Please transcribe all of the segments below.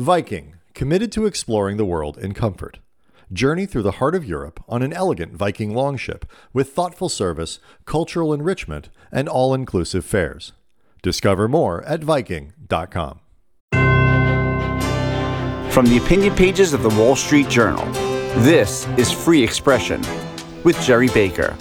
Viking, committed to exploring the world in comfort. Journey through the heart of Europe on an elegant Viking longship with thoughtful service, cultural enrichment, and all inclusive fares. Discover more at Viking.com. From the opinion pages of the Wall Street Journal, this is Free Expression with Gerry Baker.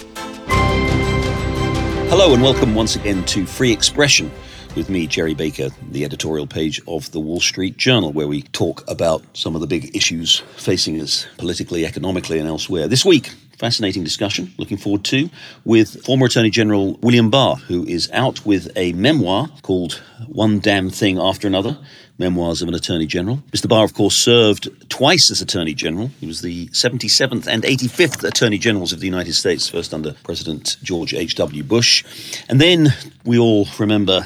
Hello, and welcome once again to Free Expression with me, Gerry Baker, the editorial page of the Wall Street Journal, where we talk about some of the big issues facing us politically, economically, and elsewhere. This week, fascinating discussion, looking forward to, with former Attorney General William Barr, who is out with a memoir called One Damn Thing After Another Memoirs of an Attorney General. Mr. Barr, of course, served twice as Attorney General. He was the 77th and 85th Attorney Generals of the United States, first under President George H.W. Bush. And then we all remember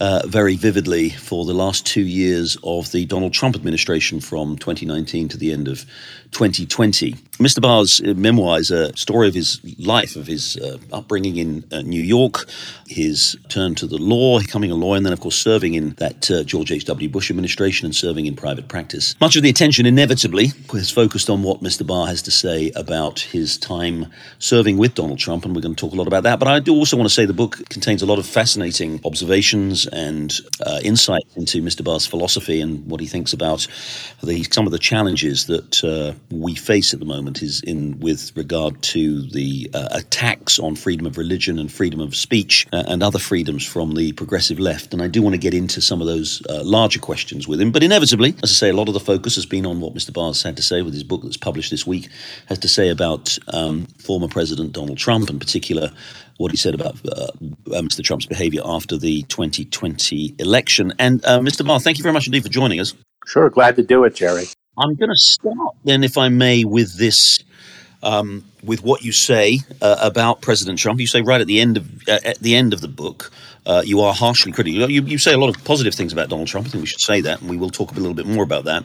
uh, very vividly for the last two years of the Donald Trump administration from 2019 to the end of 2020. Mr. Barr's uh, memoir is a story of his life, of his uh, upbringing in uh, New York, his turn to the law, becoming a lawyer, and then, of course, serving in that uh, George H.W. Bush administration and serving in private practice. Much of the attention, inevitably, has focused on what Mr. Barr has to say about his time serving with Donald Trump, and we're going to talk a lot about that. But I do also want to say the book contains a lot of fascinating observations and uh, insight into Mr. Barr's philosophy and what he thinks about the, some of the challenges that uh, we face at the moment is in with regard to the uh, attacks on freedom of religion and freedom of speech uh, and other freedoms from the progressive left. And I do want to get into some of those uh, larger questions with him. But inevitably, as I say, a lot of the focus has been on what Mr. Barr's had to say with his book that's published this week, has to say about um, former President Donald Trump, in particular what he said about uh, uh Mr. Trump's behavior after the 2020 election. And Mr. Barr, thank you very much indeed for joining us. Sure, glad to do it, Gerry. I'm going to start then, if I may, with this. Um, with what you say uh, about President Trump, you say right at the end of uh, at the end of the book, uh, you are harshly critical. You, you, say a lot of positive things about Donald Trump. I think we should say that, and we will talk a little bit more about that.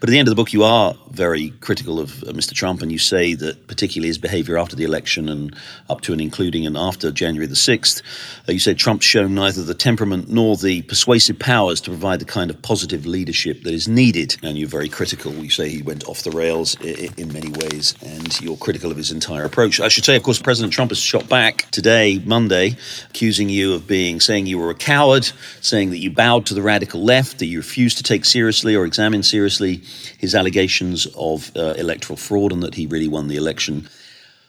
But at the end of the book, you are very critical of uh, Mr. Trump, and you say that particularly his behavior after the election and up to and including and after January the 6th, uh, you say Trump's shown neither the temperament nor the persuasive powers to provide the kind of positive leadership that is needed. And you're very critical. You say he went off the rails in, in many ways, and you're critical of his entire approach. I should say, of course, President Trump has shot back today, Monday, accusing you of being saying you were a coward, saying that you bowed to the radical left, that you refused to take seriously or examine seriously his allegations of uh, electoral fraud, and that he really won the election.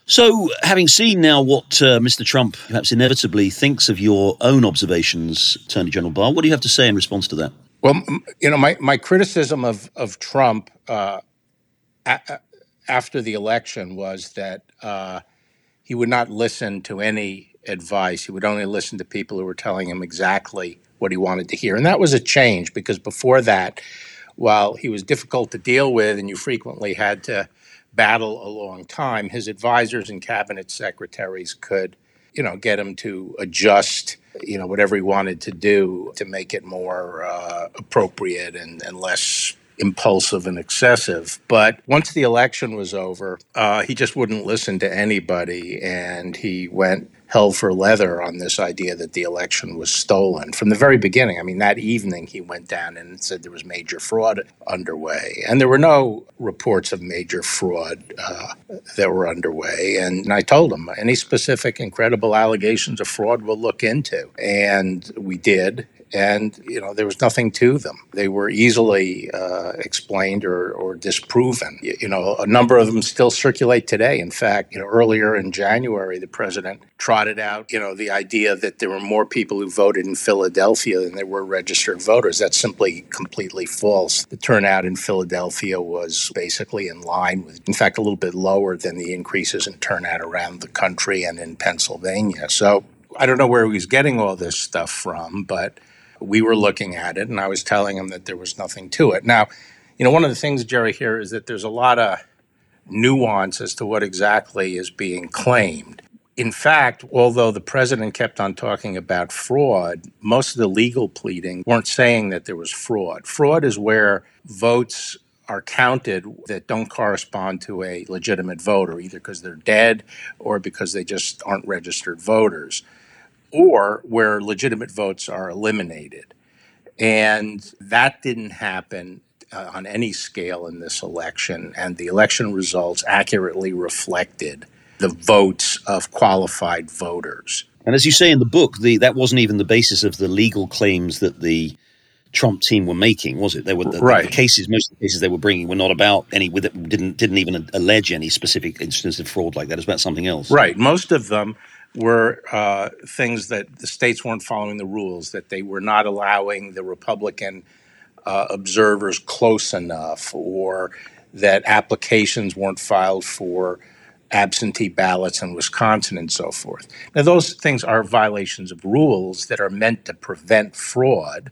So, having seen now what uh, Mr. Trump perhaps inevitably thinks of your own observations, Attorney General Barr, what do you have to say in response to that? Well, you know, my, my criticism of, of Trump uh, a- after the election was that uh, he would not listen to any advice. He would only listen to people who were telling him exactly what he wanted to hear. And that was a change because before that, while he was difficult to deal with and you frequently had to battle a long time, his advisors and cabinet secretaries could, you know, get him to adjust, you know, whatever he wanted to do to make it more uh, appropriate and, and less impulsive and excessive. But once the election was over, uh, he just wouldn't listen to anybody and he went hell for leather on this idea that the election was stolen from the very beginning. I mean, that evening he went down and said there was major fraud underway, and there were no reports of major fraud uh, that were underway. And, and I told him any specific and credible allegations of fraud we'll look into, and we did and you know there was nothing to them. They were easily uh, explained or, or disproven. You, you, know, a number of them still circulate today. In fact, you know, earlier in January, the president trotted out, you know, the idea that there were more people who voted in Philadelphia than there were registered voters. That's simply completely false. The turnout in Philadelphia was basically in line with, in fact, a little bit lower than the increases in turnout around the country and in Pennsylvania. So I don't know where he was getting all this stuff from, but we were looking at it and I was telling him that there was nothing to it. Now, you know, one of the things, Gerry, here is that there's a lot of nuance as to what exactly is being claimed. In fact, although the president kept on talking about fraud, most of the legal pleading weren't saying that there was fraud. Fraud is where votes are counted that don't correspond to a legitimate voter, either because they're dead or because they just aren't registered voters or where legitimate votes are eliminated. And that didn't happen uh, on any scale in this election, and the election results accurately reflected the votes of qualified voters. And as you say in the book, the, that wasn't even the basis of the legal claims that the Trump team were making, was it? They were the, right. the cases. Most of the cases they were bringing were not about any. Didn't didn't even allege any specific instance of fraud like that. It was about something else. Right. Most of them were uh, things that the states weren't following the rules. That they were not allowing the Republican uh, observers close enough, or that applications weren't filed for absentee ballots in Wisconsin and so forth. Now, those things are violations of rules that are meant to prevent fraud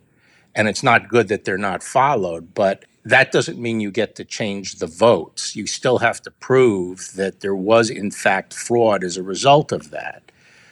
and it's not good that they're not followed, but that doesn't mean you get to change the votes. You still have to prove that there was, in fact, fraud as a result of that.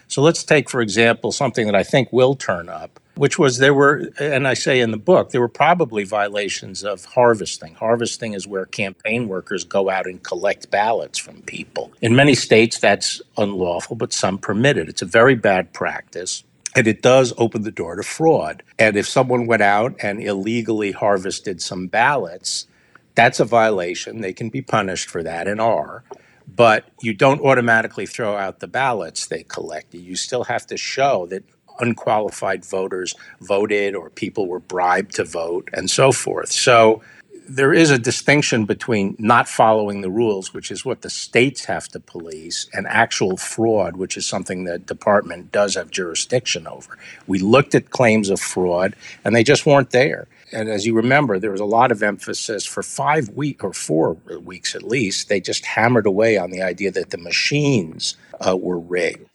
So let's take, for example, something that I think will turn up, which was there were, and I say in the book, there were probably violations of harvesting. Harvesting is where campaign workers go out and collect ballots from people. In many states, that's unlawful, but some permit it. It's a very bad practice. And it does open the door to fraud. And if someone went out and illegally harvested some ballots, that's a violation. They can be punished for that and are. But you don't automatically throw out the ballots they collected. You still have to show that unqualified voters voted or people were bribed to vote and so forth. So there is a distinction between not following the rules, which is what the states have to police, and actual fraud, which is something the department does have jurisdiction over. We looked at claims of fraud, and they just weren't there. And as you remember, there was a lot of emphasis for five weeks or four weeks at least. They just hammered away on the idea that the machines uh, were rigged.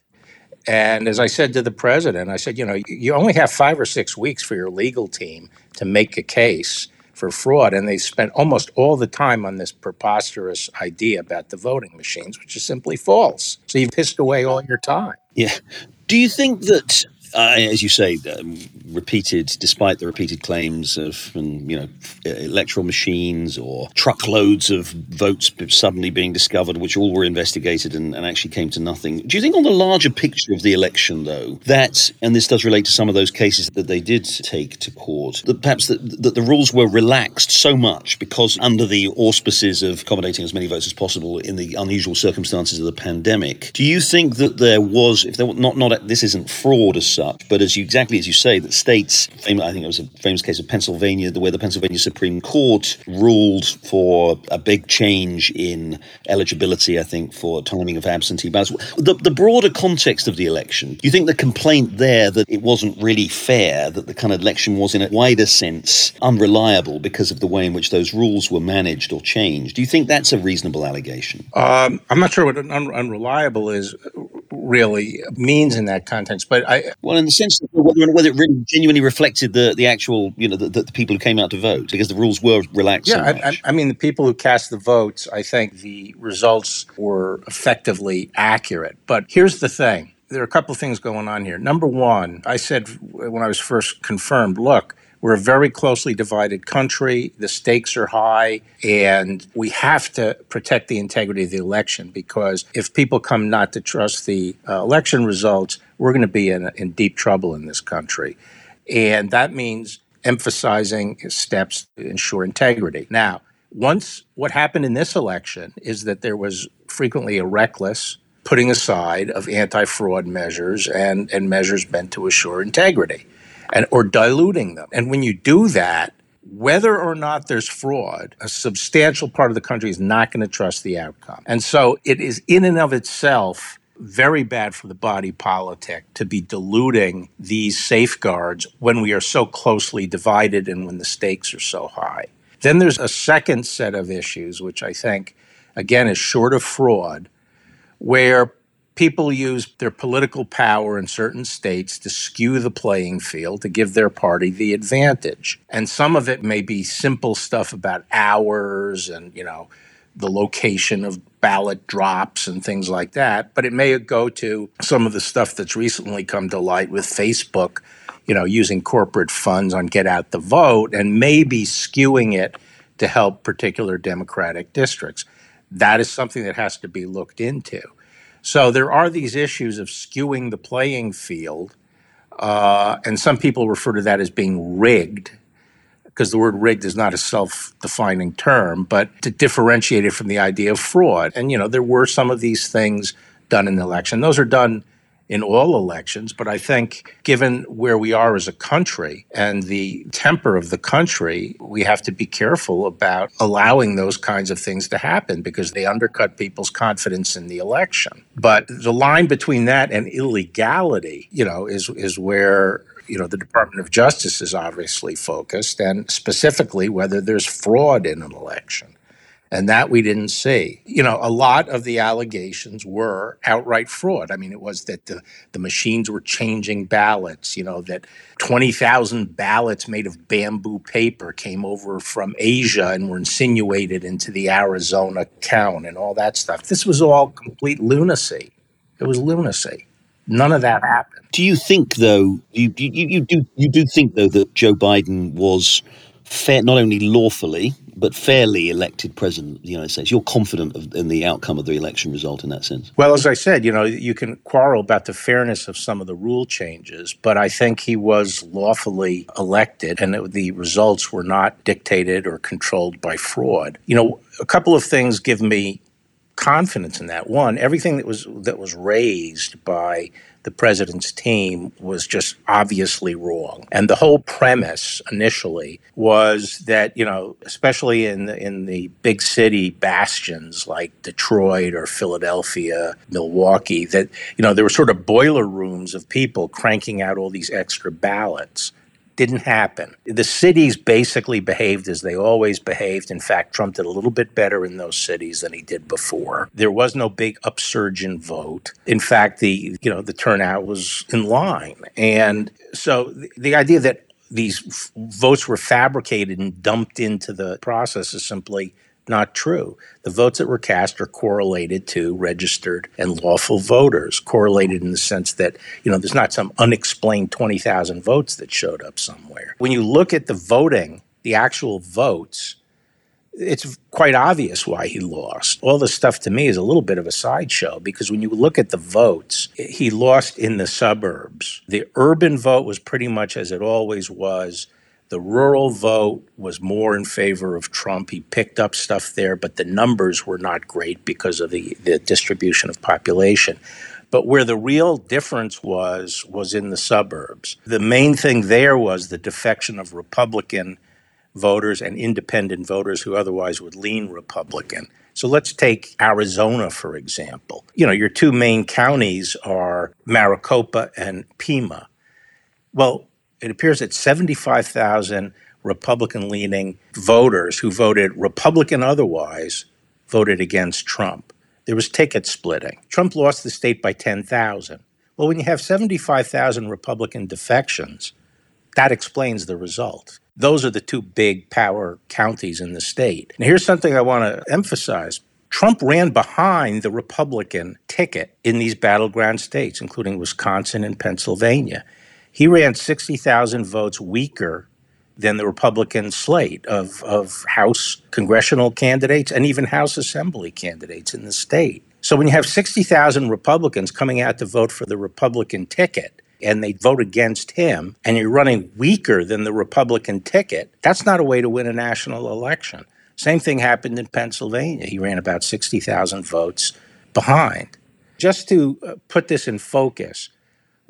And as I said to the president, I said, you know, you only have five or six weeks for your legal team to make a case for fraud, and they spent almost all the time on this preposterous idea about the voting machines, which is simply false. So you've pissed away all your time. Yeah. Do you think that uh, as you say, um, repeated, despite the repeated claims of, you know, electoral machines or truckloads of votes suddenly being discovered, which all were investigated and, and, actually came to nothing. Do you think, on the larger picture of the election, though, that, and this does relate to some of those cases that they did take to court, that perhaps that, that the rules were relaxed so much because under the auspices of accommodating as many votes as possible in the unusual circumstances of the pandemic, do you think that there was, if there were not, not this isn't fraud as such, but as you exactly as you say, that states, I think it was a famous case of Pennsylvania, the way the Pennsylvania Supreme Court ruled for a big change in eligibility, I think, for timing of absentee ballots. The, the broader context of the election, do you think the complaint there that it wasn't really fair, that the kind of election was in a wider sense unreliable because of the way in which those rules were managed or changed. Do you think that's a reasonable allegation? Um, I'm not sure what un- unreliable is really means in that context, but I well, in the sense that whether, whether it really genuinely reflected the, the actual, you know, the, the, people who came out to vote, because the rules were relaxed. Yeah, so I, I, mean, the people who cast the votes, I think the results were effectively accurate. But here's the thing: there are a couple of things going on here. Number one, I said when I was first confirmed, look. We're a very closely divided country. The stakes are high, and we have to protect the integrity of the election because if people come not to trust the uh, election results, we're going to be in, in deep trouble in this country. And that means emphasizing steps to ensure integrity. Now, once what happened in this election is that there was frequently a reckless putting aside of anti-fraud measures and, and measures meant to assure integrity and or diluting them. And when you do that, whether or not there's fraud, a substantial part of the country is not going to trust the outcome. And so it is in and of itself very bad for the body politic to be diluting these safeguards when we are so closely divided and when the stakes are so high. Then there's a second set of issues, which I think, again, is short of fraud, where people use their political power in certain states to skew the playing field to give their party the advantage. And some of it may be simple stuff about hours and, you know, the location of ballot drops and things like that. But it may go to some of the stuff that's recently come to light with Facebook, you know, using corporate funds on get out the vote and maybe skewing it to help particular Democratic districts. That is something that has to be looked into. So there are these issues of skewing the playing field, uh, and some people refer to that as being rigged because the word rigged is not a self defining term, but to differentiate it from the idea of fraud. And, you know, there were some of these things done in the election. Those are done in all elections, but I think given where we are as a country and the temper of the country, we have to be careful about allowing those kinds of things to happen because they undercut people's confidence in the election. But the line between that and illegality, you know, is is where you know the Department of Justice is obviously focused, and specifically whether there's fraud in an election. And that we didn't see. You know, a lot of the allegations were outright fraud. I mean, it was that the, the machines were changing ballots, you know, that 20,000 ballots made of bamboo paper came over from Asia and were insinuated into the Arizona count and all that stuff. This was all complete lunacy. It was lunacy. None of that happened. Do you think, though, you, you, you do you do think though that Joe Biden was fair, not only lawfully but fairly elected president of the United States? You're confident of, in the outcome of the election result in that sense? Well, as I said, you know, you can quarrel about the fairness of some of the rule changes, but I think he was lawfully elected, and it, the results were not dictated or controlled by fraud. You know, a couple of things give me confidence in that. One, everything that was that was raised by the president's team was just obviously wrong. And the whole premise initially was that, you know, especially in the, in the big city bastions like Detroit or Philadelphia, Milwaukee, that, you know, there were sort of boiler rooms of people cranking out all these extra ballots didn't happen. The cities basically behaved as they always behaved. In fact, Trump did a little bit better in those cities than he did before. There was no big upsurge in vote. In fact, the you know the turnout was in line. And so the, the idea that these f- votes were fabricated and dumped into the process is simply not true. The votes that were cast are correlated to registered and lawful voters, correlated in the sense that, you know, there's not some unexplained 20,000 votes that showed up somewhere. When you look at the voting, the actual votes, it's quite obvious why he lost. All this stuff to me is a little bit of a sideshow because when you look at the votes, he lost in the suburbs. The urban vote was pretty much as it always was the rural vote was more in favor of Trump. He picked up stuff there, but the numbers were not great because of the, the distribution of population. But where the real difference was, was in the suburbs. The main thing there was the defection of Republican voters and independent voters who otherwise would lean Republican. So let's take Arizona, for example. You know, your two main counties are Maricopa and Pima. Well, it appears that 75,000 Republican leaning voters who voted Republican otherwise voted against Trump. There was ticket splitting. Trump lost the state by 10,000. Well, when you have 75,000 Republican defections, that explains the result. Those are the two big power counties in the state. And here's something I want to emphasize Trump ran behind the Republican ticket in these battleground states, including Wisconsin and Pennsylvania. He ran 60,000 votes weaker than the Republican slate of, of House congressional candidates and even House Assembly candidates in the state. So when you have 60,000 Republicans coming out to vote for the Republican ticket and they vote against him and you're running weaker than the Republican ticket, that's not a way to win a national election. Same thing happened in Pennsylvania. He ran about 60,000 votes behind. Just to uh, put this in focus,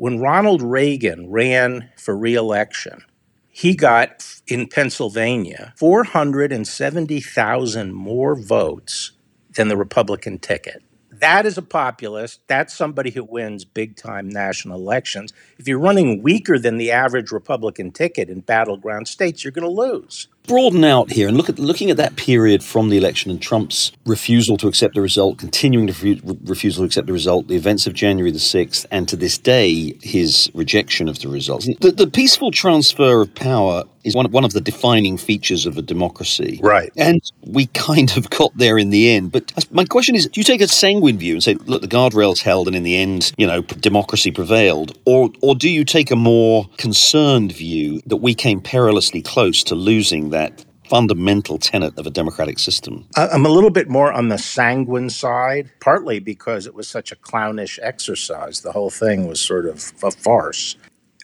when Ronald Reagan ran for reelection, he got in Pennsylvania 470,000 more votes than the Republican ticket. That is a populist. That's somebody who wins big time national elections. If you're running weaker than the average Republican ticket in battleground states, you're going to lose broaden out here and look at looking at that period from the election and Trump's refusal to accept the result, continuing to re- refusal to accept the result, the events of January the 6th, and to this day, his rejection of the results. The, the peaceful transfer of power is one of, one of the defining features of a democracy. Right. And we kind of got there in the end. But my question is do you take a sanguine view and say, look, the guardrails held and in the end, you know, democracy prevailed? Or, or do you take a more concerned view that we came perilously close to losing that fundamental tenet of a democratic system. I'm a little bit more on the sanguine side, partly because it was such a clownish exercise. The whole thing was sort of a farce.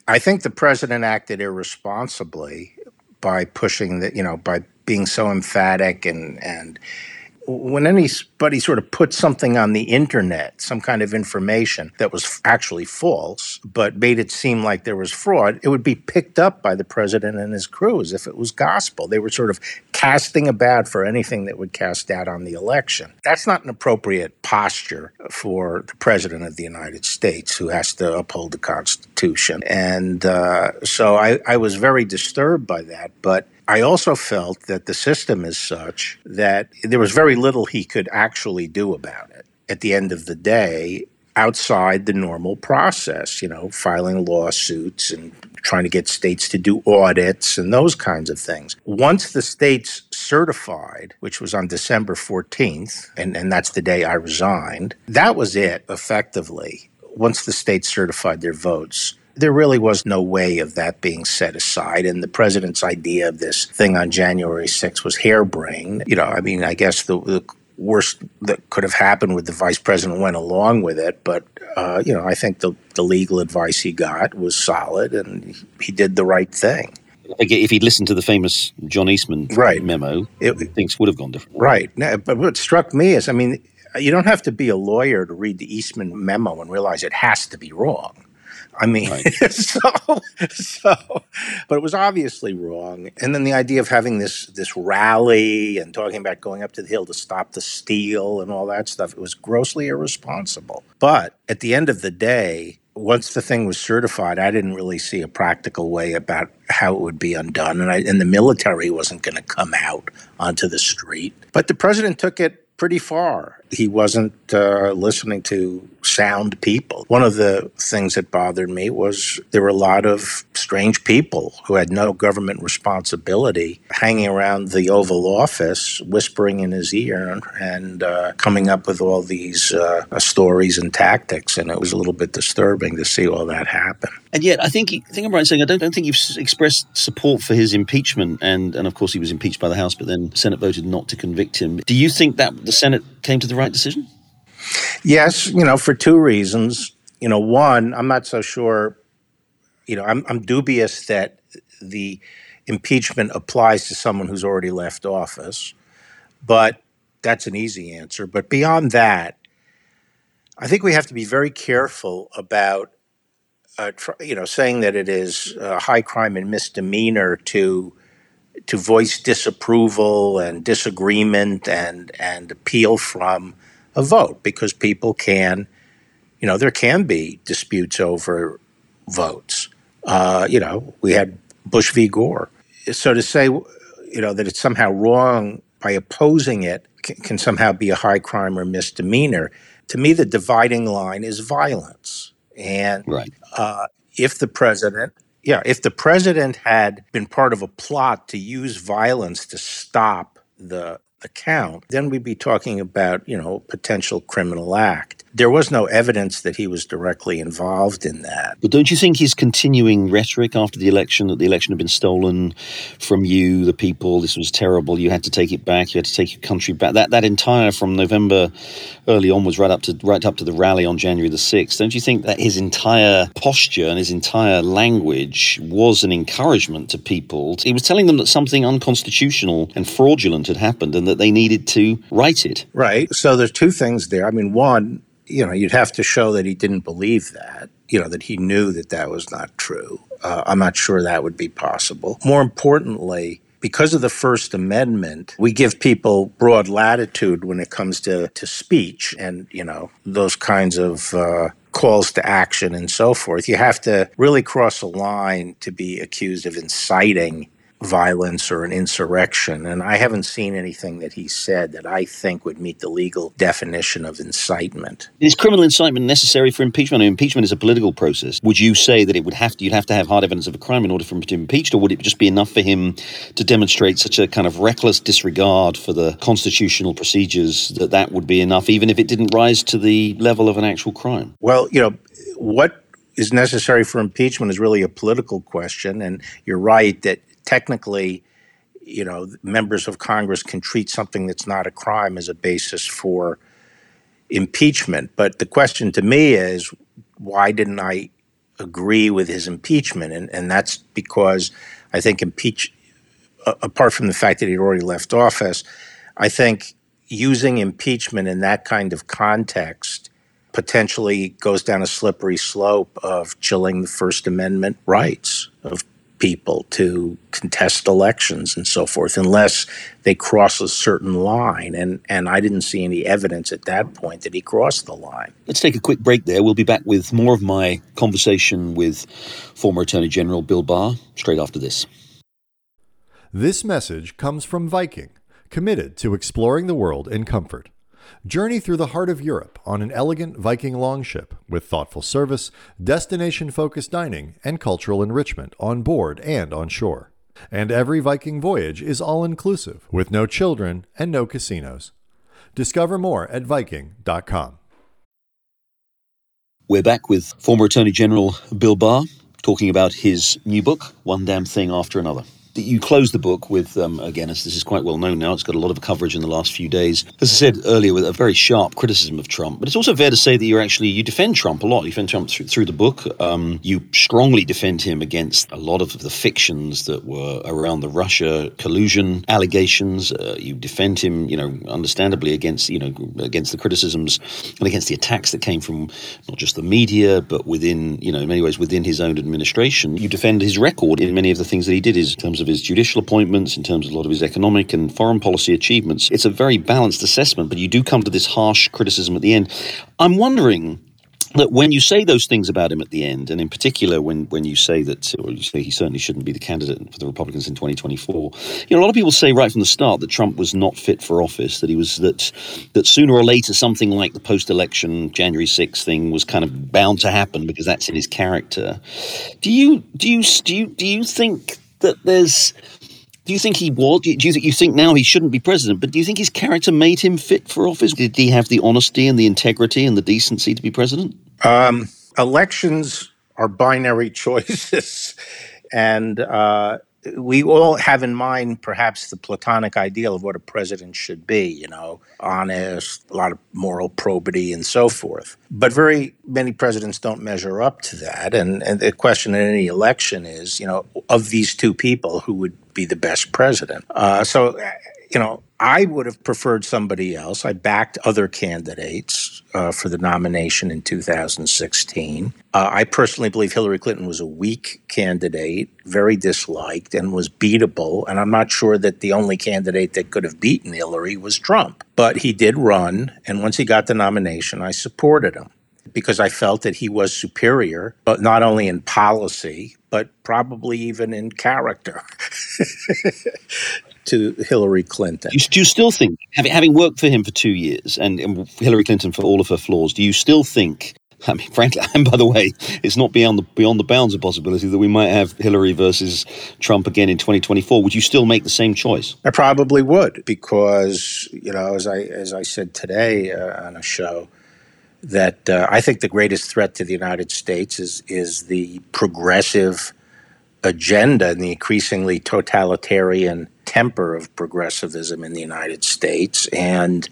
I think the president acted irresponsibly, by pushing that, you know, by being so emphatic and and when anybody sort of put something on the internet, some kind of information that was actually false, but made it seem like there was fraud, it would be picked up by the president and his crew as if it was gospel. They were sort of casting about for anything that would cast doubt on the election. That's not an appropriate posture for the president of the United States who has to uphold the Constitution. And uh, so I, I was very disturbed by that. But I also felt that the system is such that there was very little he could actually do about it. At the end of the day, outside the normal process, you know, filing lawsuits and trying to get states to do audits and those kinds of things. Once the states certified, which was on December 14th, and, and that's the day I resigned, that was it effectively. Once the states certified their votes, there really was no way of that being set aside. And the president's idea of this thing on January 6th was harebrained. You know, I mean, I guess the, the worst that could have happened with the vice president went along with it. But, uh, you know, I think the, the legal advice he got was solid and he did the right thing. If he'd listened to the famous John Eastman right. memo, it, things would have gone different. Right. But what struck me is, I mean, you don't have to be a lawyer to read the Eastman memo and realize it has to be wrong. I mean, right. so, so, but it was obviously wrong. And then the idea of having this this rally and talking about going up to the hill to stop the steal and all that stuff, it was grossly irresponsible. But at the end of the day, once the thing was certified, I didn't really see a practical way about how it would be undone, and, I, and the military wasn't going to come out onto the street. But the president took it pretty far. He wasn't uh, listening to sound people. One of the things that bothered me was there were a lot of strange people who had no government responsibility hanging around the Oval Office, whispering in his ear and uh, coming up with all these uh, stories and tactics. And it was a little bit disturbing to see all that happen. And yet, I think, I think I'm right in saying I don't, don't think you've expressed support for his impeachment. And, and of course, he was impeached by the House, but then Senate voted not to convict him. Do you think that the Senate came to the right decision? Yes, you know, for two reasons. You know, one, I'm not so sure, you know, I'm, I'm dubious that the impeachment applies to someone who's already left office, but that's an easy answer. But beyond that, I think we have to be very careful about, uh, tr- you know, saying that it is a high crime and misdemeanor to to voice disapproval and disagreement and and appeal from a vote because people can, you know, there can be disputes over votes. Uh, you know, we had Bush v. Gore. So to say, you know, that it's somehow wrong by opposing it can, can somehow be a high crime or misdemeanor. To me, the dividing line is violence. And right. uh, if the president yeah, if the president had been part of a plot to use violence to stop the account, then we'd be talking about, you know, potential criminal act. There was no evidence that he was directly involved in that. But don't you think his continuing rhetoric after the election that the election had been stolen from you, the people, this was terrible, you had to take it back, you had to take your country back. That that entire from November early onwards right up to right up to the rally on January the 6th. Don't you think that his entire posture and his entire language was an encouragement to people? He was telling them that something unconstitutional and fraudulent had happened and that they needed to write it. Right. So there's two things there. I mean, one, you know, you'd have to show that he didn't believe that, you know, that he knew that that was not true. Uh, I'm not sure that would be possible. More importantly, because of the First Amendment, we give people broad latitude when it comes to, to speech and, you know, those kinds of uh, calls to action and so forth. You have to really cross a line to be accused of inciting violence or an insurrection. And I haven't seen anything that he said that I think would meet the legal definition of incitement. Is criminal incitement necessary for impeachment? I mean, impeachment is a political process. Would you say that it would have to, you'd have to have hard evidence of a crime in order for him to be impeached, or would it just be enough for him to demonstrate such a kind of reckless disregard for the constitutional procedures that that would be enough, even if it didn't rise to the level of an actual crime? Well, you know, what is necessary for impeachment is really a political question. And you're right that technically, you know, members of Congress can treat something that's not a crime as a basis for impeachment. But the question to me is, why didn't I agree with his impeachment? And, and that's because I think impeach, apart from the fact that he'd already left office, I think using impeachment in that kind of context potentially goes down a slippery slope of chilling the First Amendment rights of people to contest elections and so forth unless they cross a certain line and and I didn't see any evidence at that point that he crossed the line. Let's take a quick break there. We'll be back with more of my conversation with former Attorney General Bill Barr straight after this. This message comes from Viking, committed to exploring the world in comfort. Journey through the heart of Europe on an elegant Viking longship with thoughtful service, destination focused dining, and cultural enrichment on board and on shore. And every Viking voyage is all inclusive with no children and no casinos. Discover more at Viking.com. We're back with former Attorney General Bill Barr talking about his new book, One Damn Thing After Another you close the book with, um, again, as this is quite well known now, it's got a lot of coverage in the last few days. As I said earlier, with a very sharp criticism of Trump. But it's also fair to say that you actually you defend Trump a lot. You defend Trump through, through the book. Um, you strongly defend him against a lot of the fictions that were around the Russia collusion allegations. Uh, you defend him, you know, understandably against you know against the criticisms and against the attacks that came from not just the media but within you know in many ways within his own administration. You defend his record in many of the things that he did in terms of of his judicial appointments, in terms of a lot of his economic and foreign policy achievements. It's a very balanced assessment, but you do come to this harsh criticism at the end. I'm wondering that when you say those things about him at the end, and in particular when, when you say that, or you say he certainly shouldn't be the candidate for the Republicans in 2024, you know, a lot of people say right from the start that Trump was not fit for office, that he was that that sooner or later something like the post-election January 6th thing was kind of bound to happen because that's in his character. Do you do you do you do you think that there's. Do you think he was? Do you you think now he shouldn't be president? But do you think his character made him fit for office? Did he have the honesty and the integrity and the decency to be president? Um, elections are binary choices, and uh, we all have in mind perhaps the platonic ideal of what a president should be, you know, honest, a lot of moral probity and so forth. But very many presidents don't measure up to that. And, and the question in any election is, you know, of these two people, who would be the best president? Uh, so, you know, I would have preferred somebody else. I backed other candidates uh, for the nomination in 2016. Uh, I personally believe Hillary Clinton was a weak candidate, very disliked, and was beatable. And I'm not sure that the only candidate that could have beaten Hillary was Trump. But he did run, and once he got the nomination, I supported him because I felt that he was superior, but not only in policy, but probably even in character to Hillary Clinton. You, do you still think, having, having worked for him for two years and, and Hillary Clinton for all of her flaws, do you still think I mean, frankly, and by the way, it's not beyond the beyond the bounds of possibility that we might have Hillary versus Trump again in 2024. Would you still make the same choice? I probably would, because you know, as I as I said today uh, on a show, that uh, I think the greatest threat to the United States is is the progressive agenda and the increasingly totalitarian temper of progressivism in the United States. And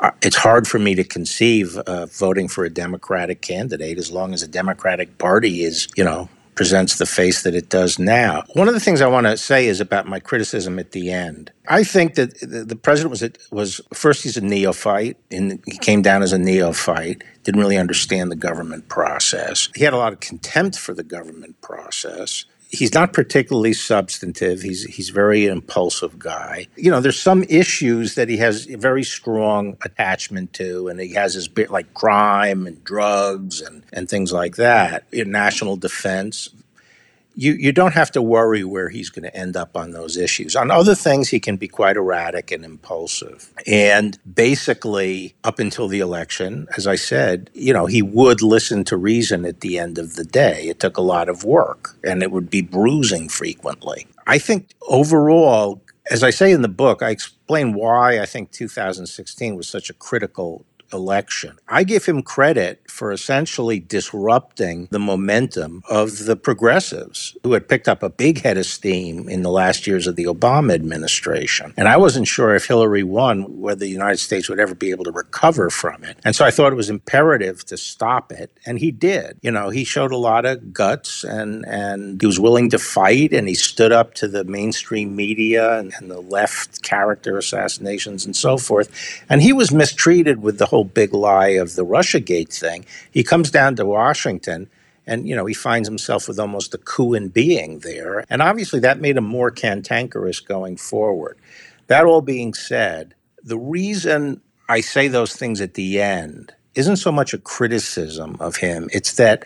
uh, it's hard for me to conceive of voting for a Democratic candidate as long as a Democratic Party is, you know, presents the face that it does now. One of the things I want to say is about my criticism at the end. I think that the president was was first he's a neophyte and he came down as a neophyte, didn't really understand the government process. He had a lot of contempt for the government process he's not particularly substantive. He's he's very impulsive guy. You know, there's some issues that he has a very strong attachment to, and he has his bit like crime and drugs and and things like that. In national defense, you, you don't have to worry where he's going to end up on those issues. On other things, he can be quite erratic and impulsive. And basically, up until the election, as I said, you know, he would listen to reason at the end of the day. It took a lot of work and it would be bruising frequently. I think overall, as I say in the book, I explain why I think 2016 was such a critical election. I give him credit for essentially disrupting the momentum of the progressives who had picked up a big head of steam in the last years of the Obama administration. And I wasn't sure if Hillary won whether the United States would ever be able to recover from it. And so I thought it was imperative to stop it. And he did. You know, he showed a lot of guts and, and he was willing to fight and he stood up to the mainstream media and, and the left character assassinations and so forth. And he was mistreated with the whole big lie of the Russiagate thing. He comes down to Washington and you know he finds himself with almost a coup in being there. And obviously that made him more cantankerous going forward. That all being said the reason i say those things at the end isn't so much a criticism of him. It's that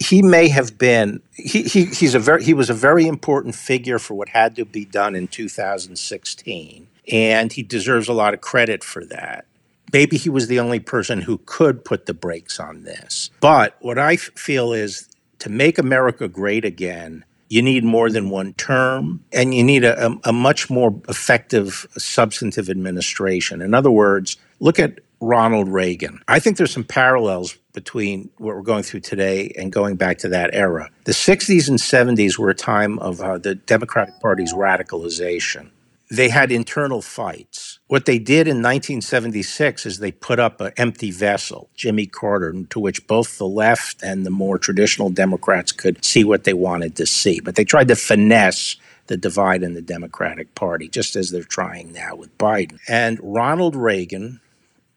he may have been he, he he's a very he was a very important figure for what had to be done in 2016 and he deserves a lot of credit for that maybe he was the only person who could put the brakes on this. But what I feel is to make America great again, you need more than one term and you need a, a, much more effective substantive administration. In other words, look at Ronald Reagan. I think there's some parallels between what we're going through today and going back to that era. The 60s and 70s were a time of uh, the Democratic Party's radicalization they had internal fights. What they did in 1976 is they put up an empty vessel, Jimmy Carter, to which both the left and the more traditional Democrats could see what they wanted to see. But they tried to finesse the divide in the Democratic Party, just as they're trying now with Biden. And Ronald Reagan,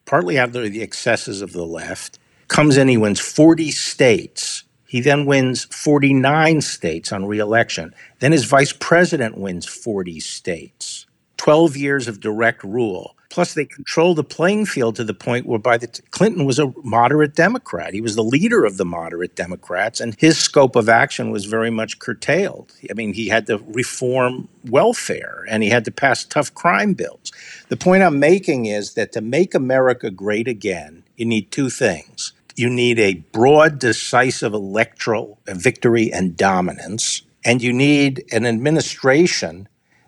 partly after the excesses of the left, comes in, he wins 40 states. He then wins 49 states on reelection. Then his vice president wins 40 states. 12 years of direct rule. Plus, they controlled the playing field to the point where by the, Clinton was a moderate Democrat. He was the leader of the moderate Democrats, and his scope of action was very much curtailed. I mean, he had to reform welfare and he had to pass tough crime bills. The point I'm making is that to make America great again, you need two things. You need a broad, decisive electoral victory and dominance, and you need an administration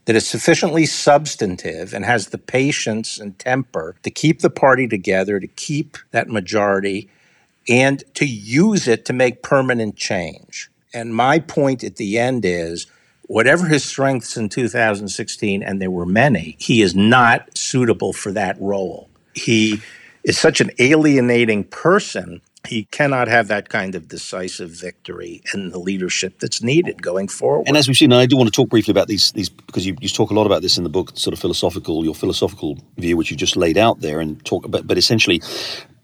that is sufficiently substantive and has the patience and temper to keep the party together, to keep that majority, and to use it to make permanent change. And my point at the end is whatever his strengths in 2016, and there were many, he is not suitable for that role. He is such an alienating person he cannot have that kind of decisive victory and the leadership that's needed going forward. And as we've seen, and I do want to talk briefly about these these because you, you talk a lot about this in the book, sort of philosophical, your philosophical view, which you just laid out there, and talk about, but essentially.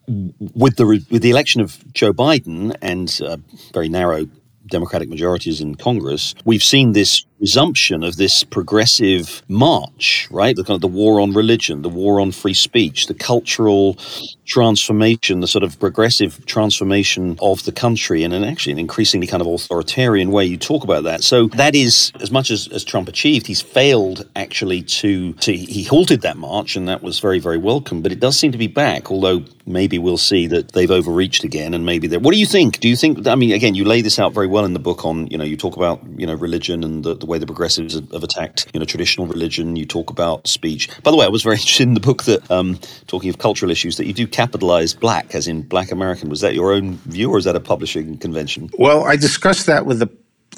With the with the election of Joe Biden and uh, very narrow Democratic majorities in Congress, we've seen this resumption of this progressive march, right? The kind of the war on religion, the war on free speech, the cultural transformation, the sort of progressive transformation of the country in an actually an increasingly kind of authoritarian way. You talk about that. So that is as much as, as Trump achieved, he's failed actually to, to he halted that march and that was very, very welcome. But it does seem to be back, although maybe we'll see that they've overreached again and maybe they're what do you think? Do you think I mean again you lay this out very well in the book on, you know, you talk about, you know, religion and the, the way the progressives have attacked, you know, traditional religion. You talk about speech. By the way, I was very interested in the book that, um, talking of cultural issues, that you do capitalize black, as in black American. Was that your own view, or is that a publishing convention? Well, I discussed that with the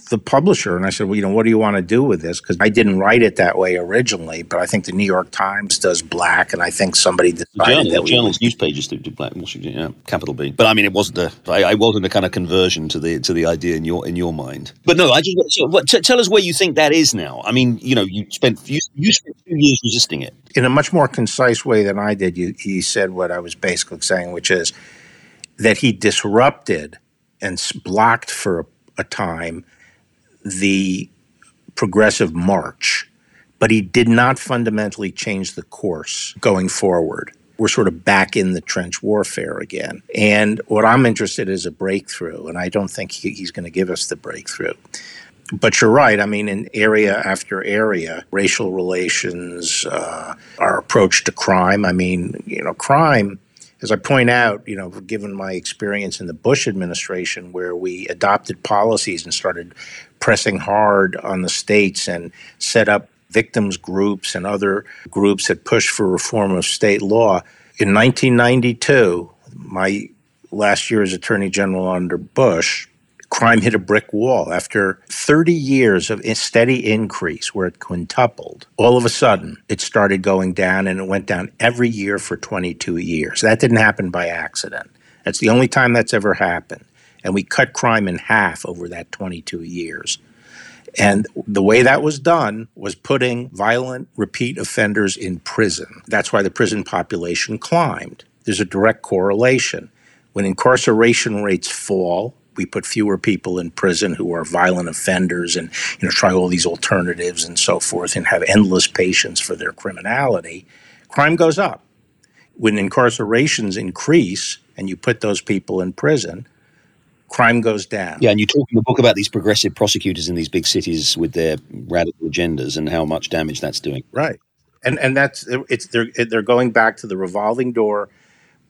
the publisher and I said, well, you know, what do you want to do with this? Because I didn't write it that way originally, but I think the New York Times does black, and I think somebody decided the journal, that the journal's news pages do, do black, yeah, capital B. But I mean, it wasn't a, I, I wasn't a kind of conversion to the to the idea in your in your mind. But no, I just so, what, t- tell us where you think that is now. I mean, you know, you spent you, you spent two years resisting it in a much more concise way than I did. You, he said what I was basically saying, which is that he disrupted and blocked for a, a time the progressive march, but he did not fundamentally change the course going forward. We're sort of back in the trench warfare again. And what I'm interested in is a breakthrough, and I don't think he, he's going to give us the breakthrough. But you're right. I mean, in area after area, racial relations, uh, our approach to crime. I mean, you know, crime as I point out, you know, given my experience in the Bush administration, where we adopted policies and started pressing hard on the states and set up victims groups and other groups that pushed for reform of state law, In 1992, my last year as Attorney General under Bush, crime hit a brick wall. After 30 years of steady increase, where it quintupled, all of a sudden it started going down and it went down every year for 22 years. That didn't happen by accident. That's the only time that's ever happened. And we cut crime in half over that 22 years. And the way that was done was putting violent repeat offenders in prison. That's why the prison population climbed. There's a direct correlation. When incarceration rates fall, we put fewer people in prison who are violent offenders and you know try all these alternatives and so forth and have endless patience for their criminality crime goes up. When incarcerations increase and you put those people in prison crime goes down. Yeah and you talk in the book about these progressive prosecutors in these big cities with their radical agendas and how much damage that's doing. Right. And and that's it's they're they're going back to the revolving door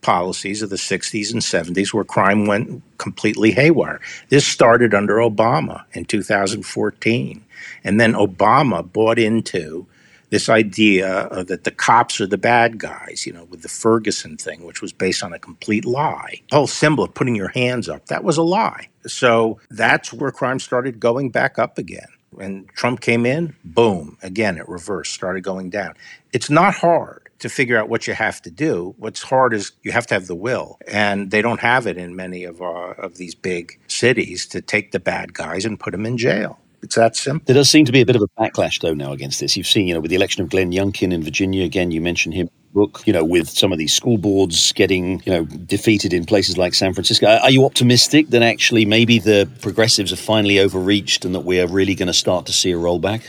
policies of the 60s and 70s where crime went completely haywire. This started under Obama in 2014. And then Obama bought into this idea that the cops are the bad guys, you know, with the Ferguson thing, which was based on a complete lie. Oh, the whole symbol of putting your hands up, that was a lie. So that's where crime started going back up again. And Trump came in, boom, again, it reversed, started going down. It's not hard to figure out what you have to do. What's hard is you have to have the will, and they don't have it in many of our, of these big cities to take the bad guys and put them in jail. It's that simple. There does seem to be a bit of a backlash, though, now against this. You've seen, you know, with the election of Glenn Youngkin in Virginia, again, you mentioned him book, you know, with some of these school boards getting, you know, defeated in places like San Francisco. Are you optimistic that actually maybe the progressives are finally overreached and that we are really going to start to see a rollback?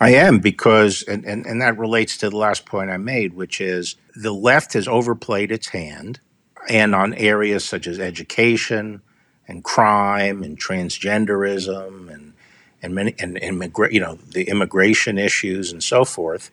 I am because, and, and, and that relates to the last point I made, which is the left has overplayed its hand, and on areas such as education and crime and transgenderism and and many and immigra- you know the immigration issues and so forth,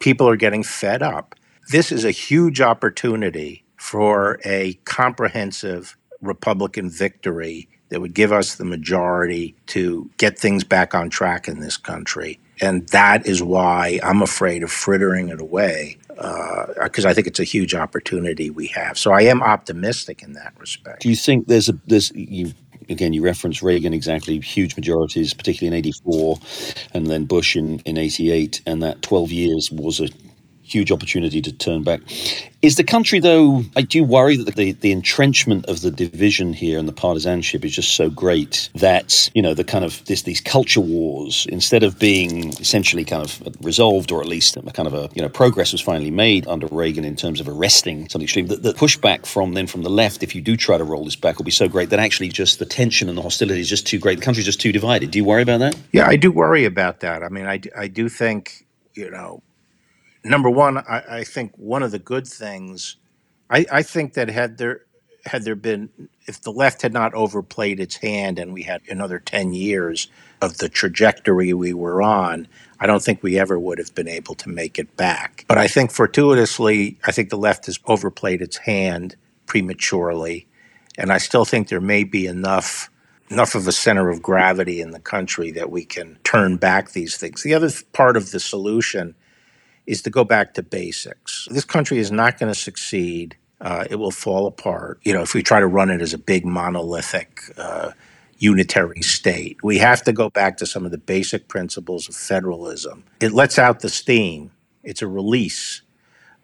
people are getting fed up. This is a huge opportunity for a comprehensive Republican victory that would give us the majority to get things back on track in this country. And that is why I'm afraid of frittering it away because uh, I think it's a huge opportunity we have. So I am optimistic in that respect. Do you think there's a there's you again you reference Reagan exactly huge majorities, particularly in '84, and then Bush in in '88, and that 12 years was a huge opportunity to turn back. Is the country, though, I do worry that the, the entrenchment of the division here and the partisanship is just so great that, you know, the kind of this, these culture wars, instead of being essentially kind of resolved, or at least a kind of a, you know, progress was finally made under Reagan in terms of arresting something extreme, that the pushback from then from the left, if you do try to roll this back, will be so great that actually just the tension and the hostility is just too great. The country's just too divided. Do you worry about that? Yeah, I do worry about that. I mean, I, I do think, you know, number one, I, I think one of the good things, I, I think that had there had there been if the left had not overplayed its hand and we had another 10 years of the trajectory we were on i don't think we ever would have been able to make it back. But i think fortuitously i think the left has overplayed its hand prematurely and i still think there may be enough enough of a center of gravity in the country that we can turn back these things. The other part of the solution is to go back to basics. This country is not going to succeed. Uh, it will fall apart. You know, if we try to run it as a big monolithic uh, unitary state, we have to go back to some of the basic principles of federalism. It lets out the steam. It's a release.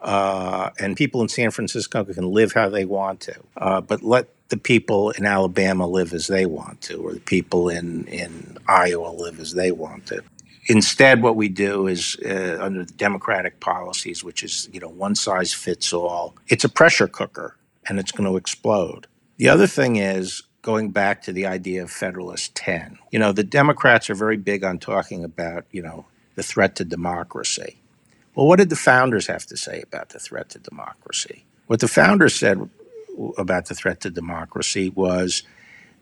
Uh, and people in San Francisco can live how they want to, uh, but let the people in Alabama live as they want to, or the people in, in Iowa live as they want to instead, what we do is uh, under the democratic policies, which is you know one size fits all. It's a pressure cooker, and it's going to explode. The other thing is going back to the idea of Federalist 10. You know, the Democrats are very big on talking about you know the threat to democracy. Well, what did the founders have to say about the threat to democracy? What the founders said about the threat to democracy was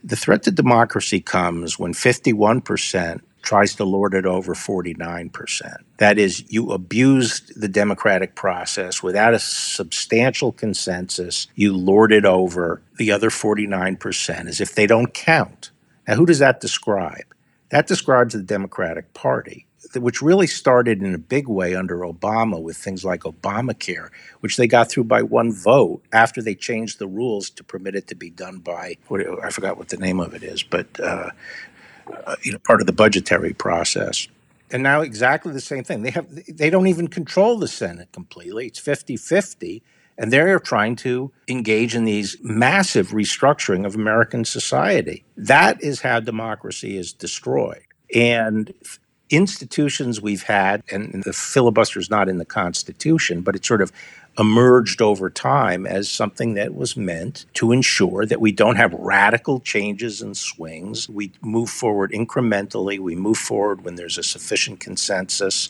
the threat to democracy comes when 51% tries to lord it over 49%. That is, you abused the democratic process without a substantial consensus. You lord it over the other 49% as if they don't count. Now, who does that describe? That describes the Democratic Party. which really started in a big way under Obama with things like Obamacare, which they got through by one vote after they changed the rules to permit it to be done by I forgot what the name of it is, but uh, uh, you know part of the budgetary process. And now exactly the same thing. They have they don't even control the Senate completely. It's 50-50 and they're trying to engage in these massive restructuring of American society. That is how democracy is destroyed. And institutions we've had, and the filibuster is not in the Constitution, but it's sort of emerged over time as something that was meant to ensure that we don't have radical changes and swings. We move forward incrementally, we move forward when there's a sufficient consensus,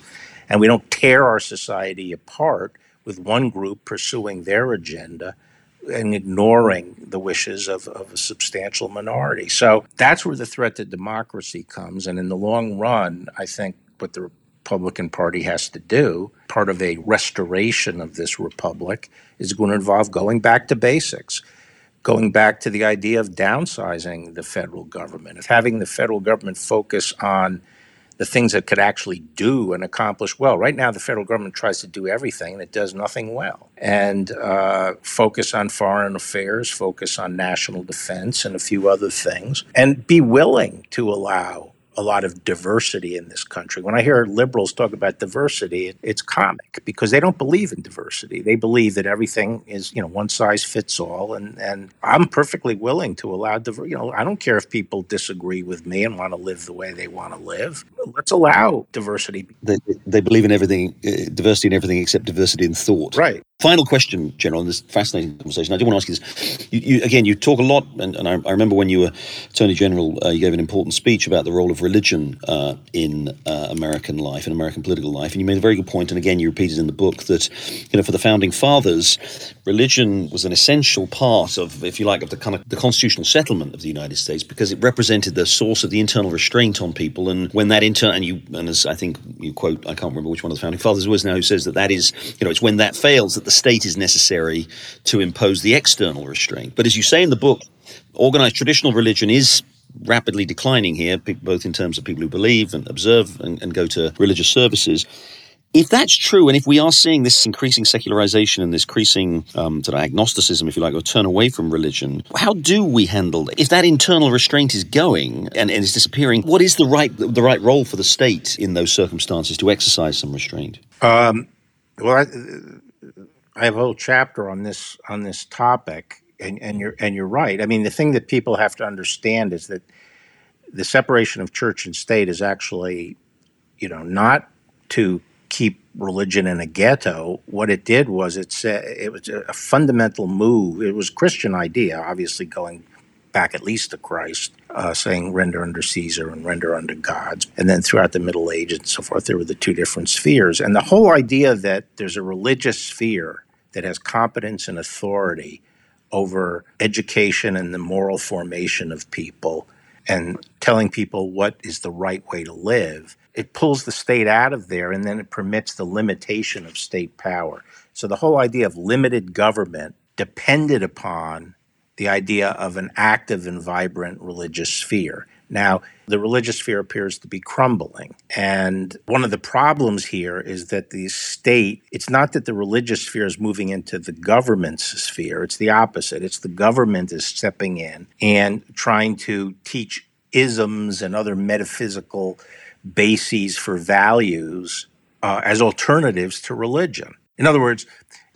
and we don't tear our society apart with one group pursuing their agenda and ignoring the wishes of, of a substantial minority. So that's where the threat to democracy comes. And in the long run, I think what the Republican Party has to do, part of a restoration of this republic, is going to involve going back to basics, going back to the idea of downsizing the federal government, of having the federal government focus on the things that could actually do and accomplish well. Right now, the federal government tries to do everything and it does nothing well. And uh, focus on foreign affairs, focus on national defense, and a few other things, and be willing to allow a lot of diversity in this country. When I hear liberals talk about diversity, it, it's comic because they don't believe in diversity. They believe that everything is, you know, one size fits all. And, and I'm perfectly willing to allow, diver- you know, I don't care if people disagree with me and want to live the way they want to live. Let's allow diversity. They, they believe in everything, uh, diversity in everything except diversity in thought. Right. Final question, General, in this fascinating conversation. I do want to ask you this. You, you, again, you talk a lot, and, and I, I, remember when you were Attorney General, uh, you gave an important speech about the role of religion uh, in uh, American life, in American political life. And you made a very good point, and again, you repeated in the book that, you know, for the founding fathers, religion was an essential part of, if you like, of the kind of the constitutional settlement of the United States because it represented the source of the internal restraint on people. And when that inter, and you, and as I think you quote, I can't remember which one of the founding fathers was now, who says that that is, you know, it's when that fails that the state is necessary to impose the external restraint. But as you say in the book, organized traditional religion is rapidly declining here, both in terms of people who believe and observe and, and go to religious services. If that's true, and if we are seeing this increasing secularization and this increasing um, sort of agnosticism, if you like, or turn away from religion, how do we handle if that internal restraint is going and, and is disappearing? What is the right the right role for the state in those circumstances to exercise some restraint? Um, well, I, I have a whole chapter on this on this topic, and, and you're and you're right. I mean, the thing that people have to understand is that the separation of church and state is actually, you know, not to keep religion in a ghetto. What it did was it's it was a fundamental move. It was a Christian idea, obviously going back at least to Christ, uh, saying render under Caesar and render under gods. And then throughout the Middle Ages and so forth, there were the two different spheres. And the whole idea that there's a religious sphere that has competence and authority over education and the moral formation of people and telling people what is the right way to live, it pulls the state out of there and then it permits the limitation of state power. So the whole idea of limited government depended upon the idea of an active and vibrant religious sphere. Now, the religious sphere appears to be crumbling. And one of the problems here is that the state, it's not that the religious sphere is moving into the government's sphere, it's the opposite. It's the government is stepping in and trying to teach isms and other metaphysical bases for values uh, as alternatives to religion. In other words,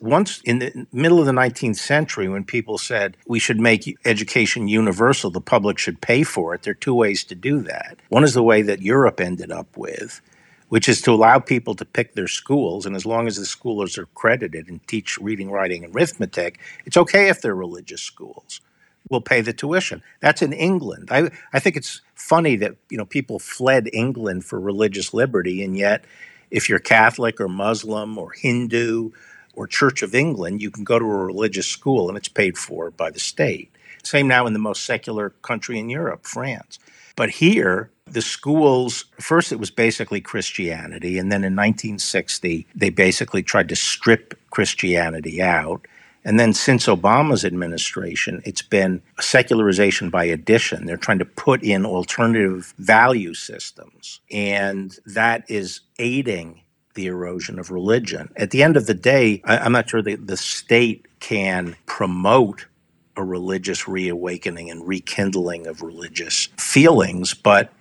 once in the middle of the 19th century, when people said we should make education universal, the public should pay for it, there are two ways to do that. One is the way that Europe ended up with, which is to allow people to pick their schools. And as long as the schoolers are accredited and teach reading, writing, and arithmetic, it's okay if they're religious schools. We'll pay the tuition. That's in England. I, I think it's funny that you know people fled England for religious liberty, and yet if you're Catholic or Muslim or Hindu or Church of England, you can go to a religious school and it's paid for by the state. Same now in the most secular country in Europe, France. But here, the schools, first it was basically Christianity, and then in 1960, they basically tried to strip Christianity out. And then since Obama's administration, it's been secularization by addition. They're trying to put in alternative value systems, and that is aiding the erosion of religion. At the end of the day, I, am not sure that the state can promote a religious reawakening and rekindling of religious feelings, but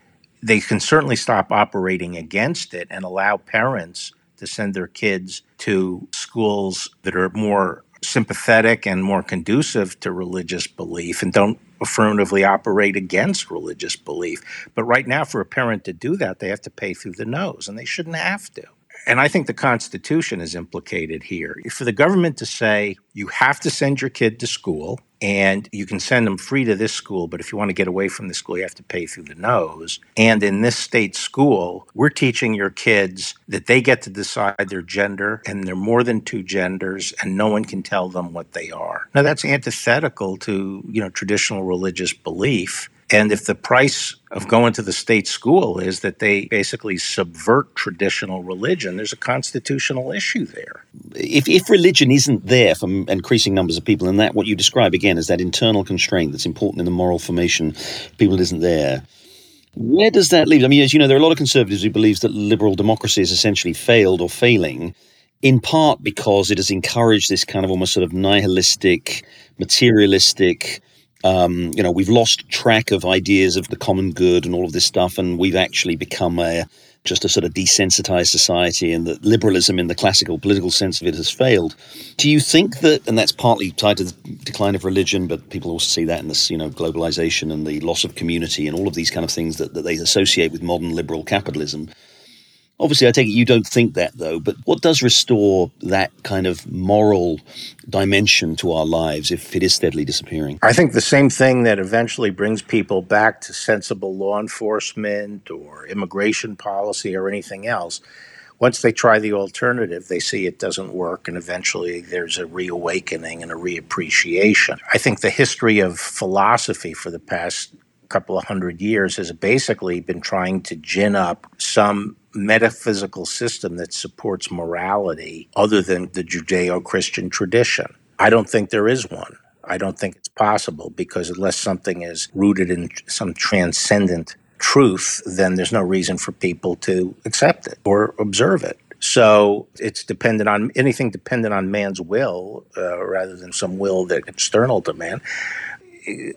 they can certainly stop operating against it and allow parents to send their kids to schools that are more sympathetic and more conducive to religious belief and don't affirmatively operate against religious belief. But right now, for a parent to do that, they have to pay through the nose, and they shouldn't have to and I think the Constitution is implicated here. For the government to say you have to send your kid to school and you can send them free to this school, but if you want to get away from the school, you have to pay through the nose. And in this state school, we're teaching your kids that they get to decide their gender and they're more than two genders and no one can tell them what they are. Now that's antithetical to, you know, traditional religious belief and if the price of going to the state school is that they basically subvert traditional religion, there's a constitutional issue there. If, if religion isn't there for increasing numbers of people, and that what you describe again is that internal constraint that's important in the moral formation, people isn't there. Where does that leave? I mean, as you know, there are a lot of conservatives who believe that liberal democracy has essentially failed or failing, in part because it has encouraged this kind of almost sort of nihilistic, materialistic, um, you know, we've lost track of ideas of the common good and all of this stuff, and we've actually become a just a sort of desensitized society, and that liberalism in the classical political sense of it has failed. Do you think that, and that's partly tied to the decline of religion, but people also see that in this, you know, globalization and the loss of community and all of these kind of things that, that they associate with modern liberal capitalism? Obviously, I take it you don't think that, though, but what does restore that kind of moral dimension to our lives if it is steadily disappearing? I think the same thing that eventually brings people back to sensible law enforcement or immigration policy or anything else. Once they try the alternative, they see it doesn't work, and eventually there's a reawakening and a reappreciation. I think the history of philosophy for the past couple of hundred years has basically been trying to gin up some metaphysical system that supports morality other than the Judeo Christian tradition. I don't think there is one. I don't think it's possible because unless something is rooted in some transcendent truth, then there's no reason for people to accept it or observe it. So it's dependent on anything dependent on man's will uh, rather than some will that external to man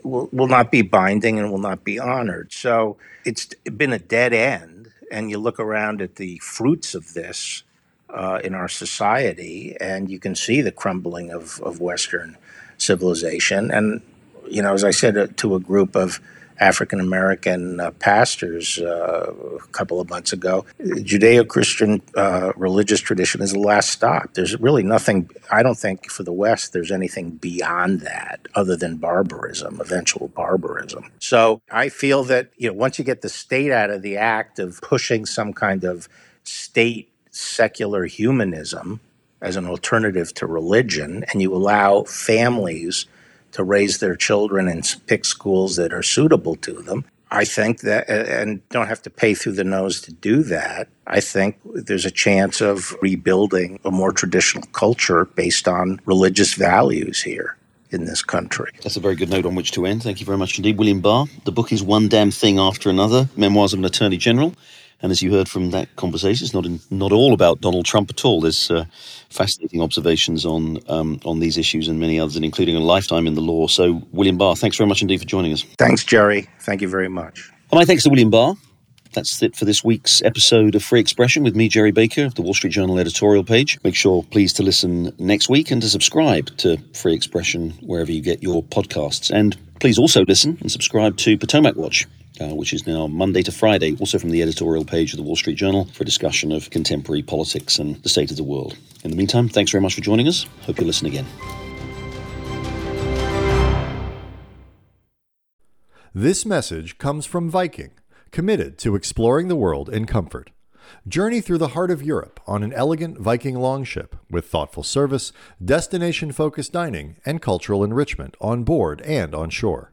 will, will not be binding and will not be honored. So it's been a dead end and you look around at the fruits of this uh, in our society, and you can see the crumbling of, of Western civilization. And, you know, as I said uh, to a group of African American uh, pastors uh, a couple of months ago. Judeo Christian uh, religious tradition is the last stop. There's really nothing, I don't think for the West there's anything beyond that other than barbarism, eventual barbarism. So I feel that, you know, once you get the state out of the act of pushing some kind of state secular humanism as an alternative to religion, and you allow families to raise their children and pick schools that are suitable to them. I think that, and don't have to pay through the nose to do that. I think there's a chance of rebuilding a more traditional culture based on religious values here in this country. That's a very good note on which to end. Thank you very much indeed, William Barr. The book is One Damn Thing After Another Memoirs of an Attorney General. And as you heard from that conversation, it's not in, not all about Donald Trump at all. There's uh, fascinating observations on um, on these issues and many others, and including a lifetime in the law. So, William Barr, thanks very much indeed for joining us. Thanks, Gerry. Thank you very much. And my thanks to William Barr. That's it for this week's episode of Free Expression with me, Gerry Baker, of the Wall Street Journal editorial page. Make sure, please, to listen next week and to subscribe to Free Expression wherever you get your podcasts. And please also listen and subscribe to Potomac Watch uh, which is now Monday to Friday, also from the editorial page of the Wall Street Journal for a discussion of contemporary politics and the state of the world. In the meantime, thanks very much for joining us. Hope you'll listen again. This message comes from Viking, committed to exploring the world in comfort. Journey through the heart of Europe on an elegant Viking longship with thoughtful service, destination focused dining, and cultural enrichment on board and on shore.